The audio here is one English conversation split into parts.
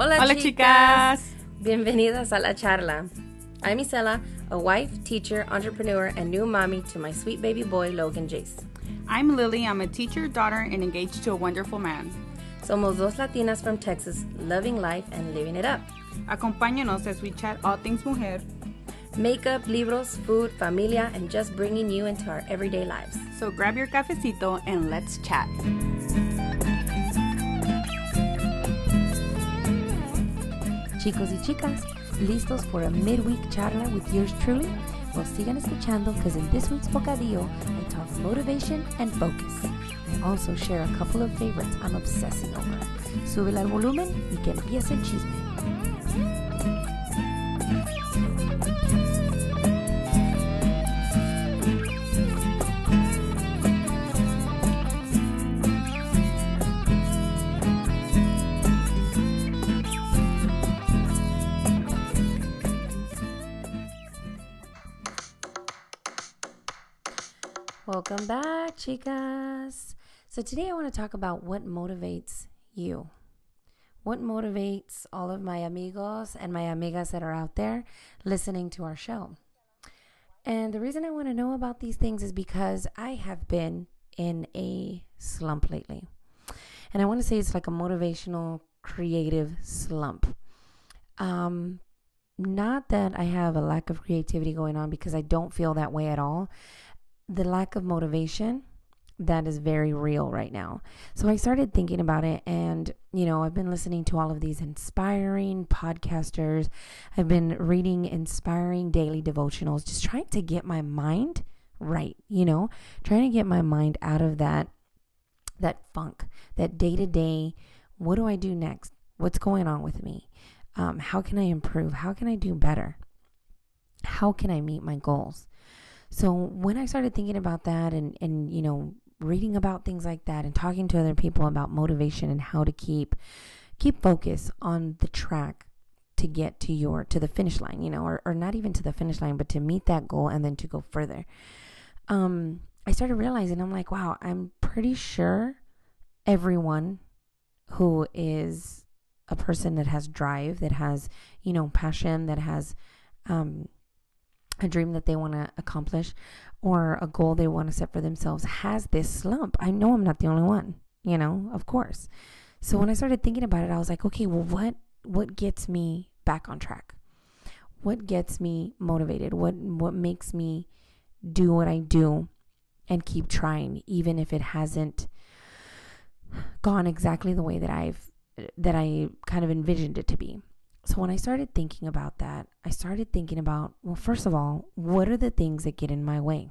Hola, Hola, chicas. Bienvenidas a la charla. I'm Isela, a wife, teacher, entrepreneur, and new mommy to my sweet baby boy, Logan Jace. I'm Lily. I'm a teacher, daughter, and engaged to a wonderful man. Somos dos Latinas from Texas, loving life and living it up. Acompáñanos as we chat all things mujer. Makeup, libros, food, familia, and just bringing you into our everyday lives. So grab your cafecito and let's chat. Chicos y chicas, ¿listos for a midweek charla with yours truly? Well, sigan escuchando because in this week's bocadillo, I talk motivation and focus. I also share a couple of favorites I'm obsessing over. Súbele al volumen y que empiece el chisme. Welcome back, chicas. So, today I want to talk about what motivates you. What motivates all of my amigos and my amigas that are out there listening to our show. And the reason I want to know about these things is because I have been in a slump lately. And I want to say it's like a motivational, creative slump. Um, not that I have a lack of creativity going on because I don't feel that way at all the lack of motivation that is very real right now. So I started thinking about it and you know, I've been listening to all of these inspiring podcasters. I've been reading inspiring daily devotionals just trying to get my mind right, you know, trying to get my mind out of that that funk, that day-to-day what do I do next? What's going on with me? Um, how can I improve? How can I do better? How can I meet my goals? So when I started thinking about that and, and, you know, reading about things like that and talking to other people about motivation and how to keep, keep focus on the track to get to your, to the finish line, you know, or, or not even to the finish line, but to meet that goal and then to go further. Um, I started realizing I'm like, wow, I'm pretty sure everyone who is a person that has drive, that has, you know, passion, that has, um, a dream that they want to accomplish or a goal they want to set for themselves has this slump. I know I'm not the only one, you know, of course. So when I started thinking about it, I was like, okay, well what what gets me back on track? What gets me motivated? What what makes me do what I do and keep trying even if it hasn't gone exactly the way that I've that I kind of envisioned it to be. So when I started thinking about that, I started thinking about, well, first of all, what are the things that get in my way?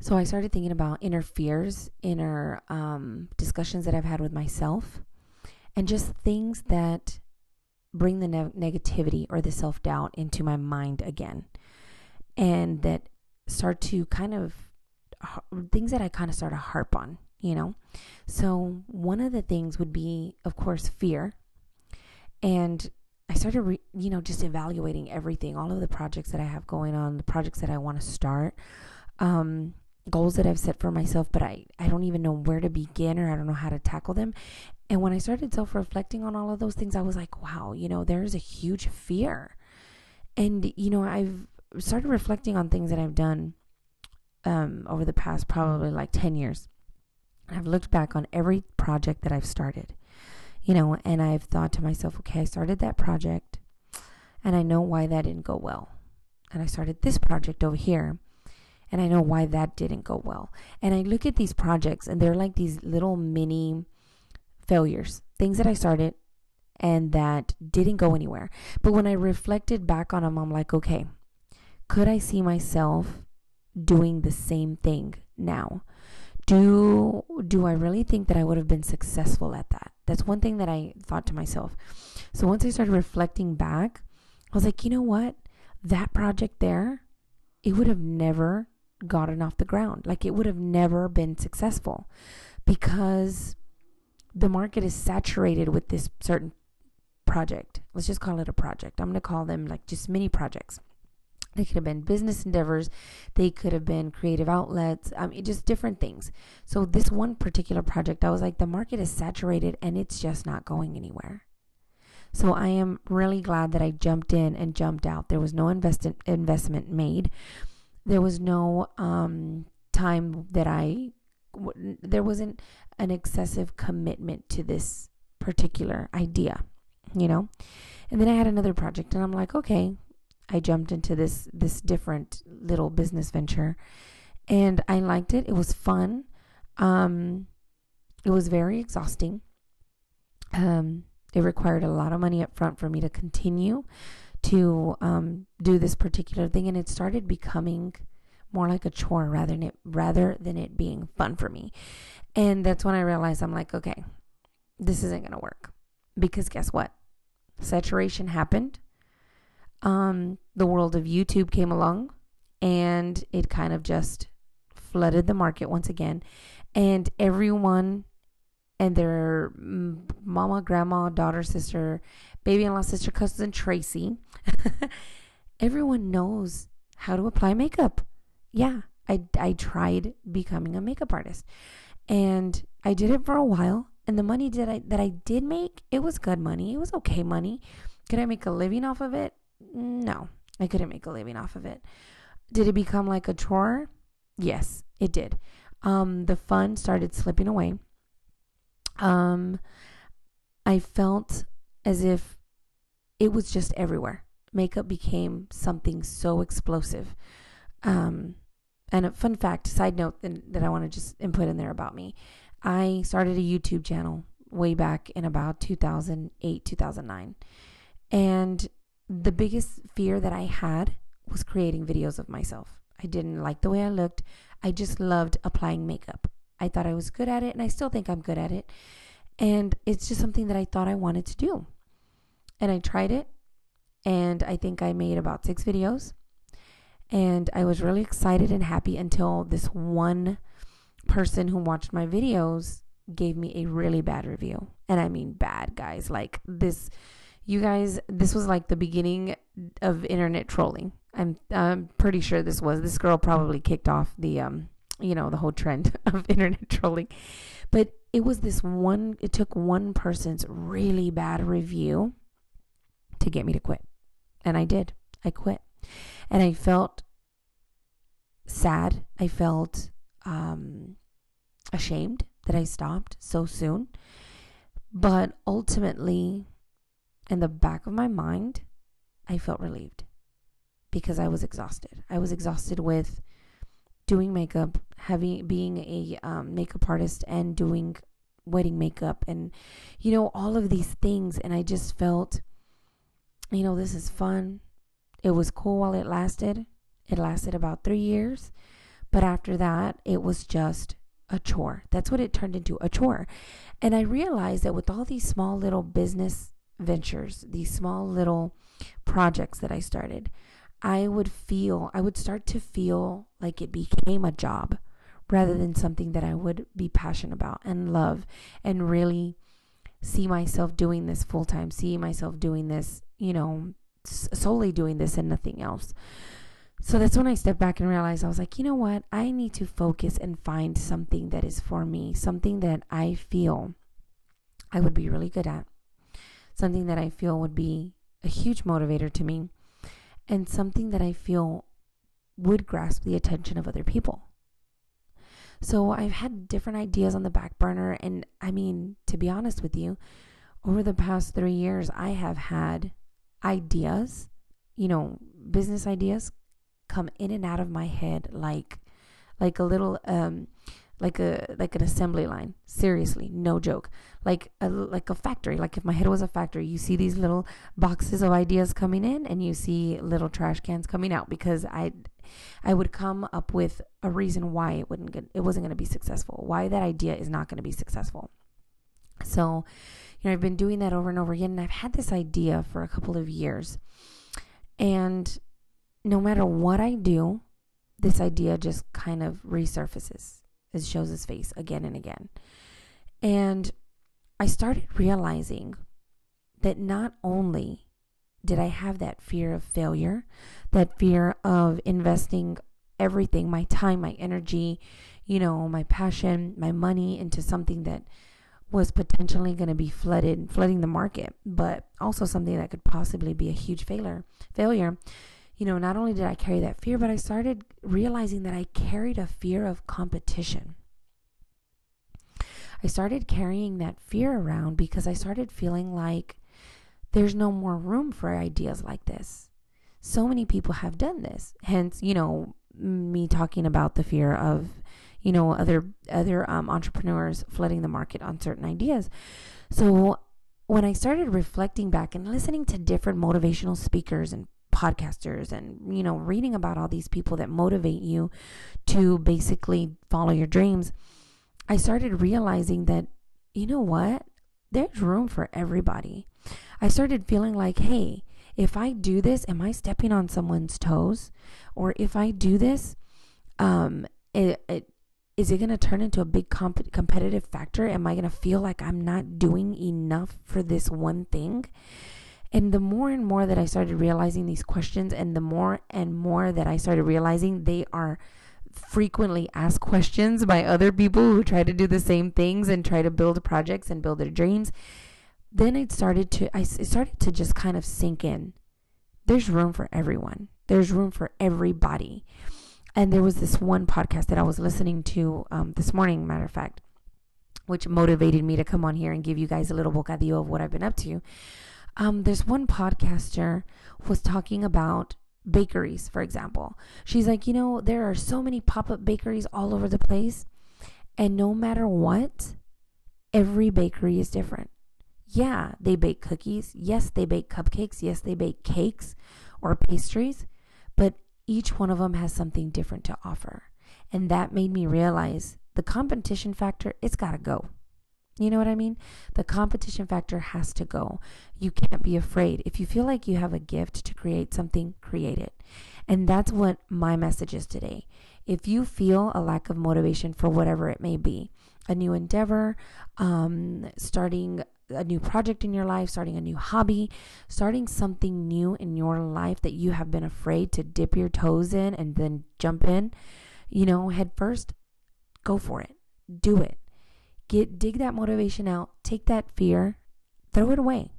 So I started thinking about inner fears, inner um, discussions that I've had with myself, and just things that bring the ne- negativity or the self doubt into my mind again, and that start to kind of things that I kind of start to harp on, you know. So one of the things would be, of course, fear and I started, re- you know, just evaluating everything, all of the projects that I have going on, the projects that I want to start, um, goals that I've set for myself, but I, I don't even know where to begin or I don't know how to tackle them. And when I started self reflecting on all of those things, I was like, wow, you know, there's a huge fear. And, you know, I've started reflecting on things that I've done um, over the past probably like 10 years. I've looked back on every project that I've started you know, and I've thought to myself, okay, I started that project and I know why that didn't go well. And I started this project over here and I know why that didn't go well. And I look at these projects and they're like these little mini failures, things that I started and that didn't go anywhere. But when I reflected back on them, I'm like, okay, could I see myself doing the same thing now? Do do I really think that I would have been successful at that? That's one thing that I thought to myself. So once I started reflecting back, I was like, you know what? That project there, it would have never gotten off the ground. Like it would have never been successful because the market is saturated with this certain project. Let's just call it a project. I'm going to call them like just mini projects. They could have been business endeavors. They could have been creative outlets. I mean, just different things. So, this one particular project, I was like, the market is saturated and it's just not going anywhere. So, I am really glad that I jumped in and jumped out. There was no invest- investment made. There was no um, time that I, w- there wasn't an excessive commitment to this particular idea, you know? And then I had another project and I'm like, okay, I jumped into this this different little business venture and I liked it. It was fun. Um it was very exhausting. Um it required a lot of money up front for me to continue to um do this particular thing and it started becoming more like a chore rather than it rather than it being fun for me. And that's when I realized I'm like, okay, this isn't to work. Because guess what? Saturation happened um, the world of YouTube came along and it kind of just flooded the market once again. And everyone and their mama, grandma, daughter, sister, baby in law, sister, cousin Tracy, everyone knows how to apply makeup. Yeah, I, I tried becoming a makeup artist and I did it for a while. And the money that I, that I did make, it was good money. It was okay money. Could I make a living off of it? No, I couldn't make a living off of it. Did it become like a chore? Yes, it did. Um, the fun started slipping away. Um, I felt as if it was just everywhere. Makeup became something so explosive. Um, and a fun fact, side note that I want to just input in there about me. I started a YouTube channel way back in about 2008, 2009. And the biggest fear that I had was creating videos of myself. I didn't like the way I looked. I just loved applying makeup. I thought I was good at it, and I still think I'm good at it. And it's just something that I thought I wanted to do. And I tried it, and I think I made about six videos. And I was really excited and happy until this one person who watched my videos gave me a really bad review. And I mean bad, guys. Like this you guys, this was like the beginning of internet trolling. I'm I'm pretty sure this was. This girl probably kicked off the um, you know, the whole trend of internet trolling. But it was this one it took one person's really bad review to get me to quit. And I did. I quit. And I felt sad. I felt um ashamed that I stopped so soon. But ultimately, in the back of my mind, I felt relieved because I was exhausted. I was exhausted with doing makeup, having being a um, makeup artist, and doing wedding makeup, and you know all of these things. And I just felt, you know, this is fun. It was cool while it lasted. It lasted about three years, but after that, it was just a chore. That's what it turned into a chore. And I realized that with all these small little business ventures, these small little projects that I started, I would feel, I would start to feel like it became a job rather than something that I would be passionate about and love and really see myself doing this full time, see myself doing this, you know, solely doing this and nothing else. So that's when I stepped back and realized I was like, you know what? I need to focus and find something that is for me, something that I feel I would be really good at something that I feel would be a huge motivator to me, and something that I feel would grasp the attention of other people. So I've had different ideas on the back burner. And I mean, to be honest with you, over the past three years, I have had ideas, you know, business ideas come in and out of my head like like a little um like a like an assembly line. Seriously no joke. Like a like a factory. Like if my head was a factory you see these little boxes of ideas coming in and you see little trash cans coming out because i i would come up with a reason why it wouldn't get it wasn't going to be successful why that idea is not going to be successful. So you know i've been doing that over and over again and i've had this idea for a couple of years. And no matter what i do this idea just kind of resurfaces shows his face again and again. And I started realizing that not only did I have that fear of failure, that fear of investing everything, my time, my energy, you know, my passion, my money into something that was potentially going to be flooded, flooding the market, but also something that could possibly be a huge failure. Failure. You know, not only did I carry that fear, but I started realizing that I carried a fear of competition. I started carrying that fear around because I started feeling like there's no more room for ideas like this. So many people have done this. Hence, you know, me talking about the fear of you know other other um, entrepreneurs flooding the market on certain ideas so when i started reflecting back and listening to different motivational speakers and podcasters and you know reading about all these people that motivate you to basically follow your dreams i started realizing that you know what there's room for everybody i started feeling like hey if i do this am i stepping on someone's toes or if i do this um it, it is it going to turn into a big comp- competitive factor? Am I going to feel like I'm not doing enough for this one thing? And the more and more that I started realizing these questions, and the more and more that I started realizing they are frequently asked questions by other people who try to do the same things and try to build projects and build their dreams, then it started to I started to just kind of sink in. There's room for everyone. There's room for everybody. And there was this one podcast that I was listening to um, this morning, matter of fact, which motivated me to come on here and give you guys a little bocadillo of what I've been up to. Um, there's one podcaster was talking about bakeries, for example. She's like, you know, there are so many pop up bakeries all over the place, and no matter what, every bakery is different. Yeah, they bake cookies. Yes, they bake cupcakes. Yes, they bake cakes or pastries. But each one of them has something different to offer. And that made me realize the competition factor, it's got to go. You know what I mean? The competition factor has to go. You can't be afraid. If you feel like you have a gift to create something, create it. And that's what my message is today. If you feel a lack of motivation for whatever it may be, a new endeavor, um, starting a new project in your life, starting a new hobby, starting something new in your life that you have been afraid to dip your toes in and then jump in, you know, head first, go for it. Do it. Get dig that motivation out, take that fear, throw it away.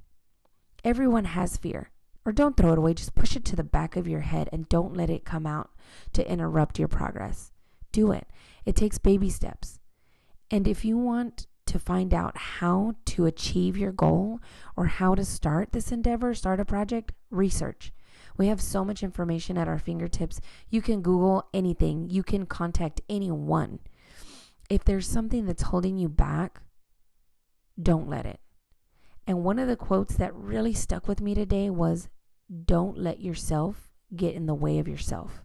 Everyone has fear. Or don't throw it away, just push it to the back of your head and don't let it come out to interrupt your progress. Do it. It takes baby steps. And if you want to find out how to achieve your goal or how to start this endeavor, start a project, research. We have so much information at our fingertips. You can Google anything, you can contact anyone. If there's something that's holding you back, don't let it. And one of the quotes that really stuck with me today was Don't let yourself get in the way of yourself.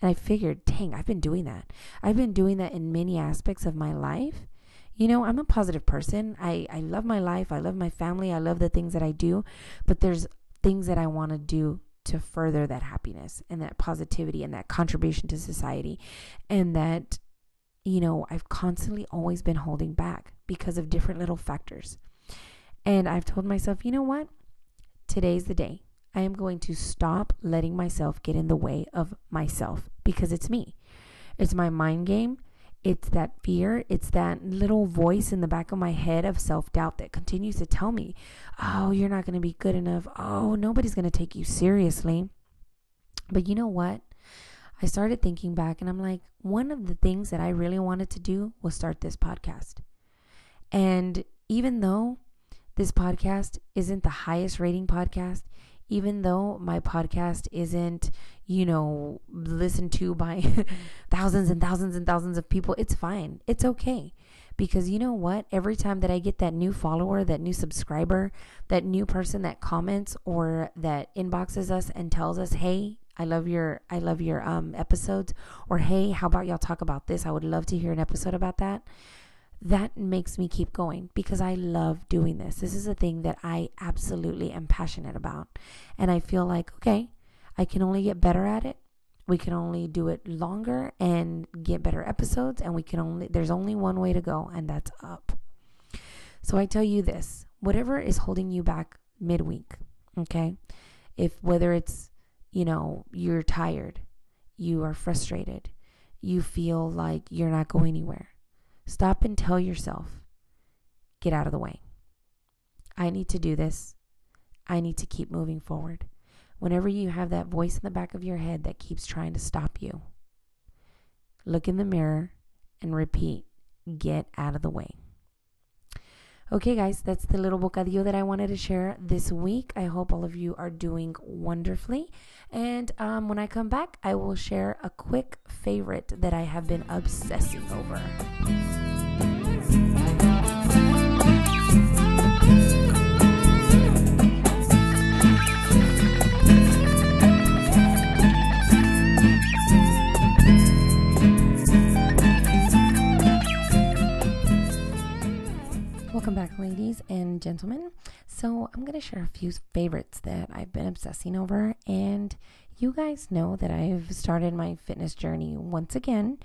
And I figured, dang, I've been doing that. I've been doing that in many aspects of my life. You know, I'm a positive person. I, I love my life. I love my family. I love the things that I do. But there's things that I want to do to further that happiness and that positivity and that contribution to society. And that, you know, I've constantly always been holding back because of different little factors. And I've told myself, you know what? Today's the day. I am going to stop letting myself get in the way of myself because it's me. It's my mind game. It's that fear. It's that little voice in the back of my head of self doubt that continues to tell me, oh, you're not going to be good enough. Oh, nobody's going to take you seriously. But you know what? I started thinking back and I'm like, one of the things that I really wanted to do was start this podcast. And even though this podcast isn't the highest rating podcast, even though my podcast isn't, you know, listened to by thousands and thousands and thousands of people, it's fine. It's okay. Because you know what? Every time that I get that new follower, that new subscriber, that new person that comments or that inboxes us and tells us, "Hey, I love your I love your um episodes," or "Hey, how about y'all talk about this? I would love to hear an episode about that." that makes me keep going because I love doing this. This is a thing that I absolutely am passionate about. And I feel like, okay, I can only get better at it. We can only do it longer and get better episodes. And we can only, there's only one way to go, and that's up. So I tell you this whatever is holding you back midweek, okay? If whether it's, you know, you're tired, you are frustrated, you feel like you're not going anywhere, stop and tell yourself, get out of the way. I need to do this. I need to keep moving forward. Whenever you have that voice in the back of your head that keeps trying to stop you, look in the mirror and repeat, get out of the way. Okay, guys, that's the little bocadillo that I wanted to share this week. I hope all of you are doing wonderfully. And um, when I come back, I will share a quick favorite that I have been obsessing over. Welcome back, ladies and gentlemen. So, I'm going to share a few favorites that I've been obsessing over. And you guys know that I've started my fitness journey once again.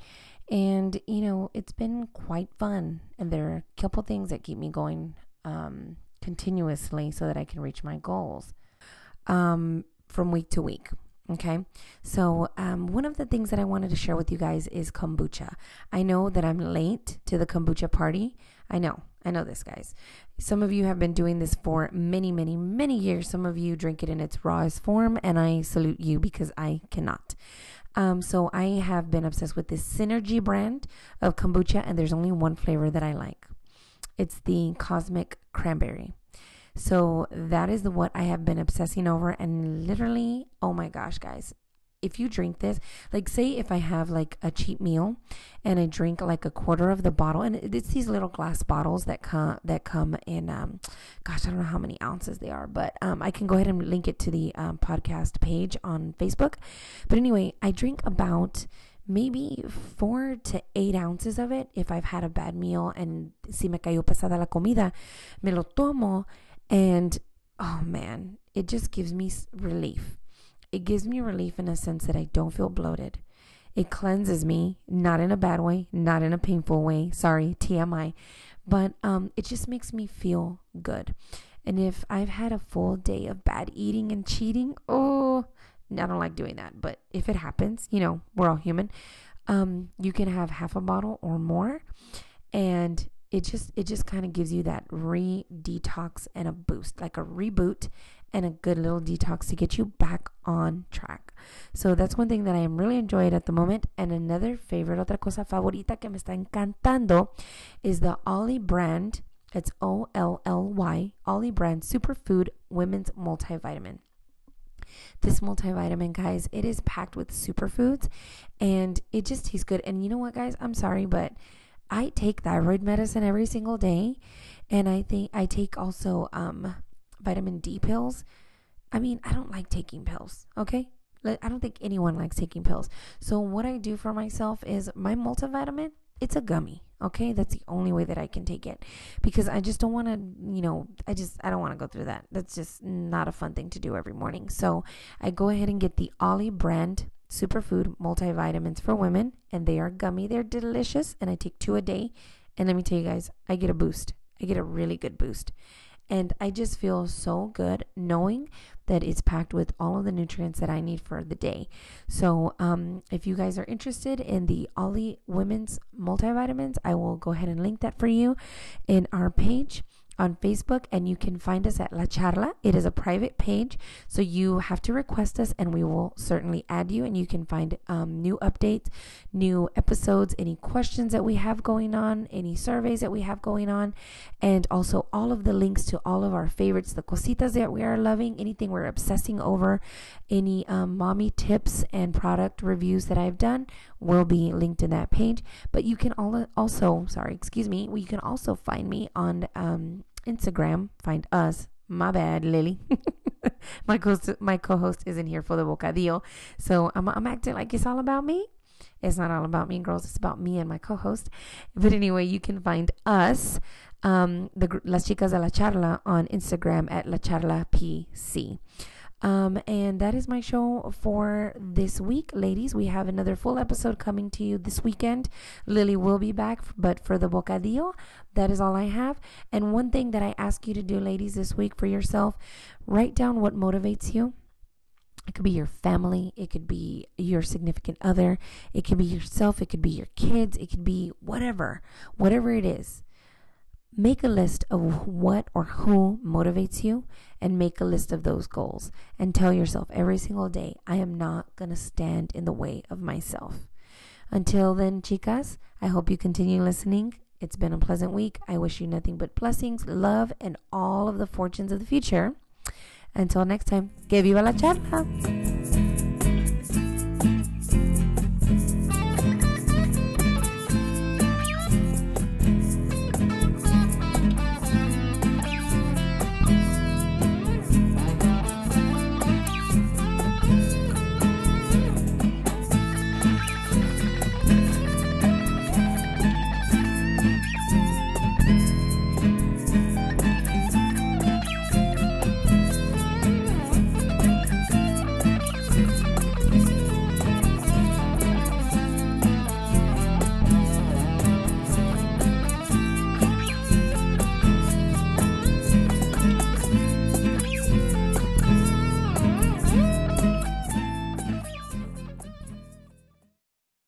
And, you know, it's been quite fun. And there are a couple things that keep me going um, continuously so that I can reach my goals um, from week to week. Okay, so um, one of the things that I wanted to share with you guys is kombucha. I know that I'm late to the kombucha party. I know, I know this, guys. Some of you have been doing this for many, many, many years. Some of you drink it in its rawest form, and I salute you because I cannot. Um, so I have been obsessed with this Synergy brand of kombucha, and there's only one flavor that I like. It's the Cosmic Cranberry. So that is what I have been obsessing over and literally, oh my gosh, guys. If you drink this, like say if I have like a cheap meal and I drink like a quarter of the bottle, and it's these little glass bottles that come that come in, um, gosh, I don't know how many ounces they are, but um, I can go ahead and link it to the um, podcast page on Facebook. But anyway, I drink about maybe four to eight ounces of it if I've had a bad meal and si me cayó pesada la comida, me lo tomo and oh man, it just gives me relief. It gives me relief in a sense that I don't feel bloated. It cleanses me, not in a bad way, not in a painful way. Sorry, TMI. But um, it just makes me feel good. And if I've had a full day of bad eating and cheating, oh, I don't like doing that. But if it happens, you know, we're all human. Um, you can have half a bottle or more. And it just it just kind of gives you that re detox and a boost, like a reboot and a good little detox to get you back on track. So that's one thing that I am really enjoying at the moment. And another favorite, otra cosa favorita que me está encantando is the Olly brand. It's O L L Y, Olly brand Superfood Women's Multivitamin. This multivitamin, guys, it is packed with superfoods and it just tastes good. And you know what, guys? I'm sorry, but I take thyroid medicine every single day, and I think I take also um, vitamin D pills. I mean, I don't like taking pills, okay? I don't think anyone likes taking pills. So, what I do for myself is my multivitamin, it's a gummy, okay? That's the only way that I can take it because I just don't want to, you know, I just, I don't want to go through that. That's just not a fun thing to do every morning. So, I go ahead and get the Olly brand superfood multivitamins for women, and they are gummy. They're delicious, and I take two a day. And let me tell you guys, I get a boost. I get a really good boost. And I just feel so good knowing that it's packed with all of the nutrients that I need for the day. So, um, if you guys are interested in the Olly Women's multivitamins, I will go ahead and link that for you in our page on Facebook, and you can find us at La Charla. It is a private page, so you have to request us, and we will certainly add you. And you can find um, new updates, new episodes, any questions that we have going on, any surveys that we have going on, and also all of the links to all of our favorites, the cositas that we are loving, anything we're obsessing over, any um, mommy tips and product reviews that I've done will be linked in that page. But you can also, sorry, excuse me, you can also find me on um, Instagram, find us. My bad, Lily. my co my co-host isn't here for the bocadillo, so I'm I'm acting like it's all about me. It's not all about me, girls. It's about me and my co-host. But anyway, you can find us, um, the Las Chicas de la Charla, on Instagram at La Charla PC. Um, and that is my show for this week, ladies. We have another full episode coming to you this weekend. Lily will be back, but for the bocadillo, that is all I have. And one thing that I ask you to do, ladies, this week for yourself, write down what motivates you. It could be your family, it could be your significant other, it could be yourself, it could be your kids, it could be whatever, whatever it is. Make a list of what or who motivates you and make a list of those goals and tell yourself every single day, I am not going to stand in the way of myself. Until then, chicas, I hope you continue listening. It's been a pleasant week. I wish you nothing but blessings, love, and all of the fortunes of the future. Until next time, que viva la charla.